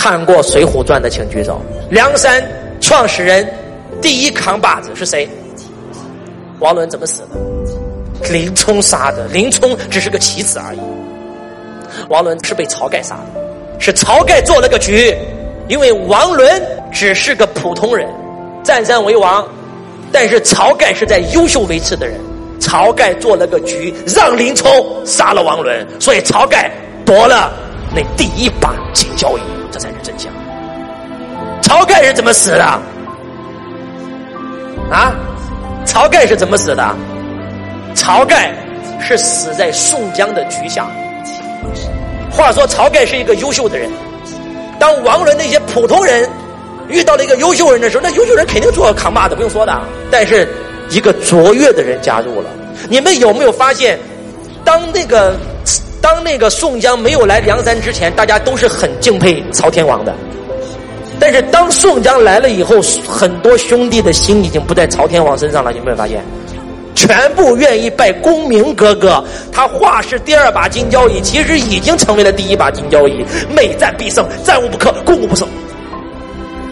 看过《水浒传》的请举手。梁山创始人第一扛把子是谁？王伦怎么死的？林冲杀的。林冲只是个棋子而已。王伦是被晁盖杀的，是晁盖做了个局，因为王伦只是个普通人，占山为王，但是晁盖是在优秀为次的人，晁盖做了个局，让林冲杀了王伦，所以晁盖夺了那第一把金交椅，这才是真相。晁盖是怎么死的？啊？晁盖是怎么死的？晁盖是死在宋江的局下。话说晁盖是一个优秀的人，当王伦那些普通人遇到了一个优秀人的时候，那优秀人肯定做扛把子，不用说的。但是一个卓越的人加入了，你们有没有发现，当那个当那个宋江没有来梁山之前，大家都是很敬佩曹天王的。但是当宋江来了以后，很多兄弟的心已经不在曹天王身上了，有没有发现？全部愿意拜公明哥哥，他画是第二把金交椅，其实已经成为了第一把金交椅。每战必胜，战无不克，攻无不胜。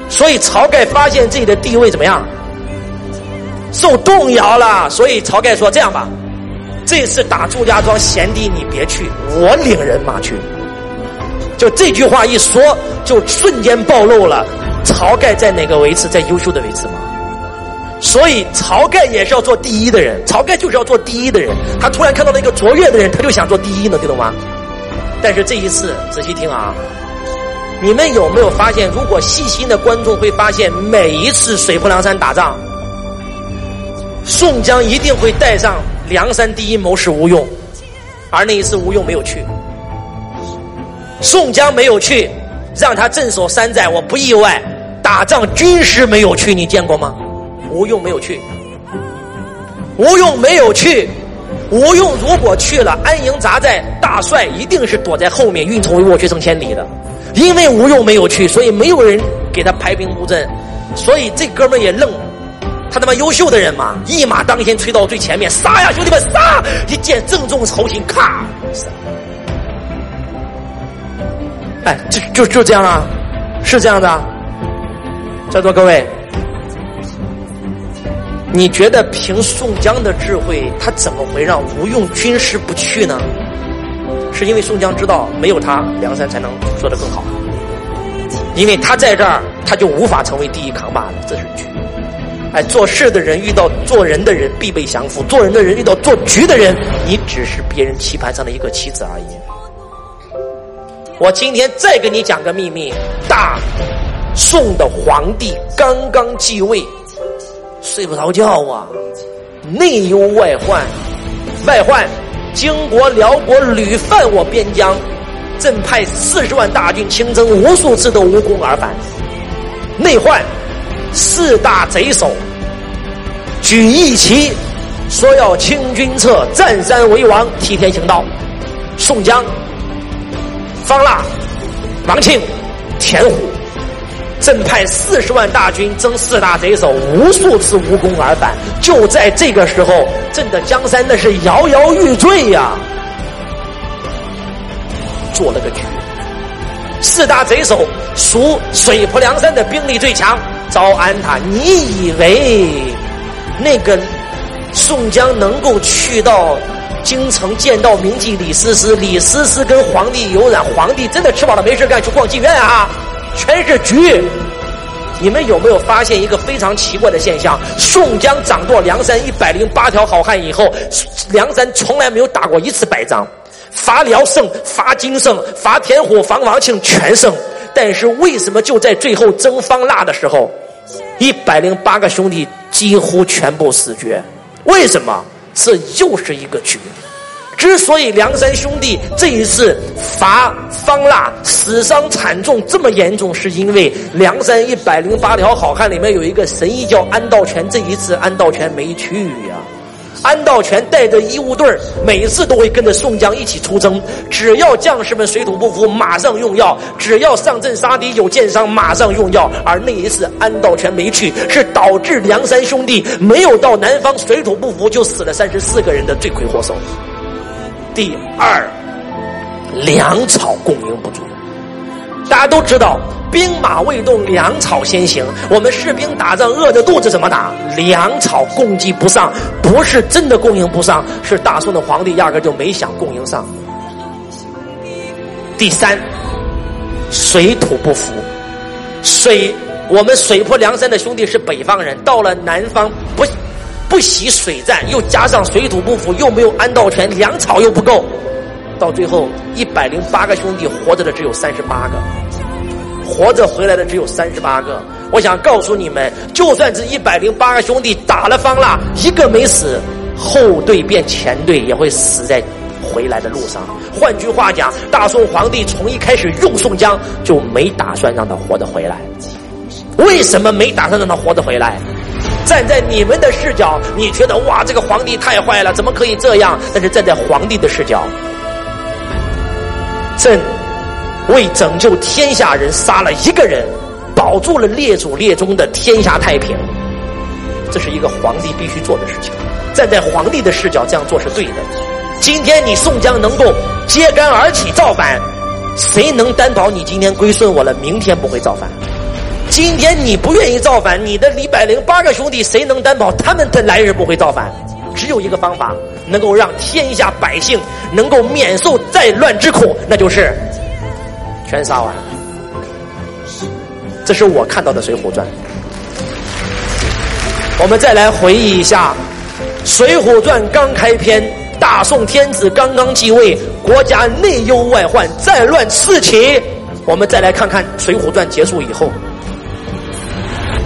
所以晁盖发现自己的地位怎么样，受动摇了。所以晁盖说：“这样吧，这次打祝家庄，贤弟你别去，我领人马去。”就这句话一说，就瞬间暴露了晁盖在哪个位置，在优秀的位置吗？所以，晁盖也是要做第一的人。晁盖就是要做第一的人。他突然看到了一个卓越的人，他就想做第一呢，听懂吗？但是这一次，仔细听啊，你们有没有发现？如果细心的观众会发现，每一次水泊梁山打仗，宋江一定会带上梁山第一谋士吴用，而那一次吴用没有去。宋江没有去，让他镇守山寨，我不意外。打仗军师没有去，你见过吗？吴用没有去，吴用没有去，吴用如果去了，安营扎寨，大帅一定是躲在后面运筹帷幄，决胜千里的。因为吴用没有去，所以没有人给他排兵布阵，所以这哥们也愣了。他他妈优秀的人嘛，一马当先，吹到最前面，杀呀，兄弟们，杀！一箭正中喉心，咔！哎，就就就这样啊，是这样的，在座各位。你觉得凭宋江的智慧，他怎么会让吴用军师不去呢？是因为宋江知道没有他，梁山才能做得更好。因为他在这儿，他就无法成为第一扛把子，这是。哎，做事的人遇到做人的人必备降服，做人的人遇到做局的人，你只是别人棋盘上的一个棋子而已。我今天再给你讲个秘密：大宋的皇帝刚刚继位。睡不着觉啊，内忧外患，外患，经国、辽国屡犯我边疆，朕派四十万大军亲征，无数次都无功而返。内患，四大贼首举义旗，说要清君侧，占山为王，替天行道。宋江、方腊、王庆、田虎。朕派四十万大军征四大贼首，无数次无功而返。就在这个时候，朕的江山那是摇摇欲坠呀！做了个局，四大贼首属水泊梁山的兵力最强，招安他。你以为那个宋江能够去到京城见到名妓李师师？李师师跟皇帝有染，皇帝真的吃饱了没事干去逛妓院啊？全是局，你们有没有发现一个非常奇怪的现象？宋江掌舵梁山一百零八条好汉以后，梁山从来没有打过一次败仗，伐辽胜，伐金胜，伐田虎，伐王庆全胜。但是为什么就在最后征方腊的时候，一百零八个兄弟几乎全部死绝？为什么？这又是一个局。之所以梁山兄弟这一次伐方腊死伤惨重这么严重，是因为梁山一百零八条好汉里面有一个神医叫安道全，这一次安道全没去呀。安道全带着医务队每次都会跟着宋江一起出征，只要将士们水土不服，马上用药；只要上阵杀敌有箭伤，马上用药。而那一次安道全没去，是导致梁山兄弟没有到南方水土不服就死了三十四个人的罪魁祸首。第二，粮草供应不足，大家都知道，兵马未动，粮草先行。我们士兵打仗饿着肚子怎么打？粮草供给不上，不是真的供应不上，是大宋的皇帝压根就没想供应上。第三，水土不服，水。我们水泊梁山的兄弟是北方人，到了南方不不习水战，又加上水土不服，又没有安道全，粮草又不够，到最后一百零八个兄弟活着的只有三十八个，活着回来的只有三十八个。我想告诉你们，就算这一百零八个兄弟打了方腊，一个没死，后队变前队也会死在回来的路上。换句话讲，大宋皇帝从一开始用宋江就没打算让他活着回来。为什么没打算让他活着回来？站在你们的视角，你觉得哇，这个皇帝太坏了，怎么可以这样？但是站在皇帝的视角，朕为拯救天下人，杀了一个人，保住了列祖列宗的天下太平，这是一个皇帝必须做的事情。站在皇帝的视角，这样做是对的。今天你宋江能够揭竿而起造反，谁能担保你今天归顺我了，明天不会造反？今天你不愿意造反，你的一百零八个兄弟谁能担保他们的来日不会造反？只有一个方法，能够让天下百姓能够免受战乱之苦，那就是全杀完。这是我看到的《水浒传》。我们再来回忆一下，《水浒传》刚开篇，大宋天子刚刚继位，国家内忧外患，战乱四起。我们再来看看《水浒传》结束以后。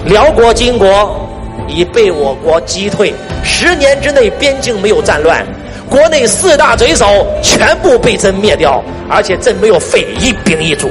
辽国、金国已被我国击退，十年之内边境没有战乱，国内四大贼首全部被朕灭掉，而且朕没有废一兵一卒。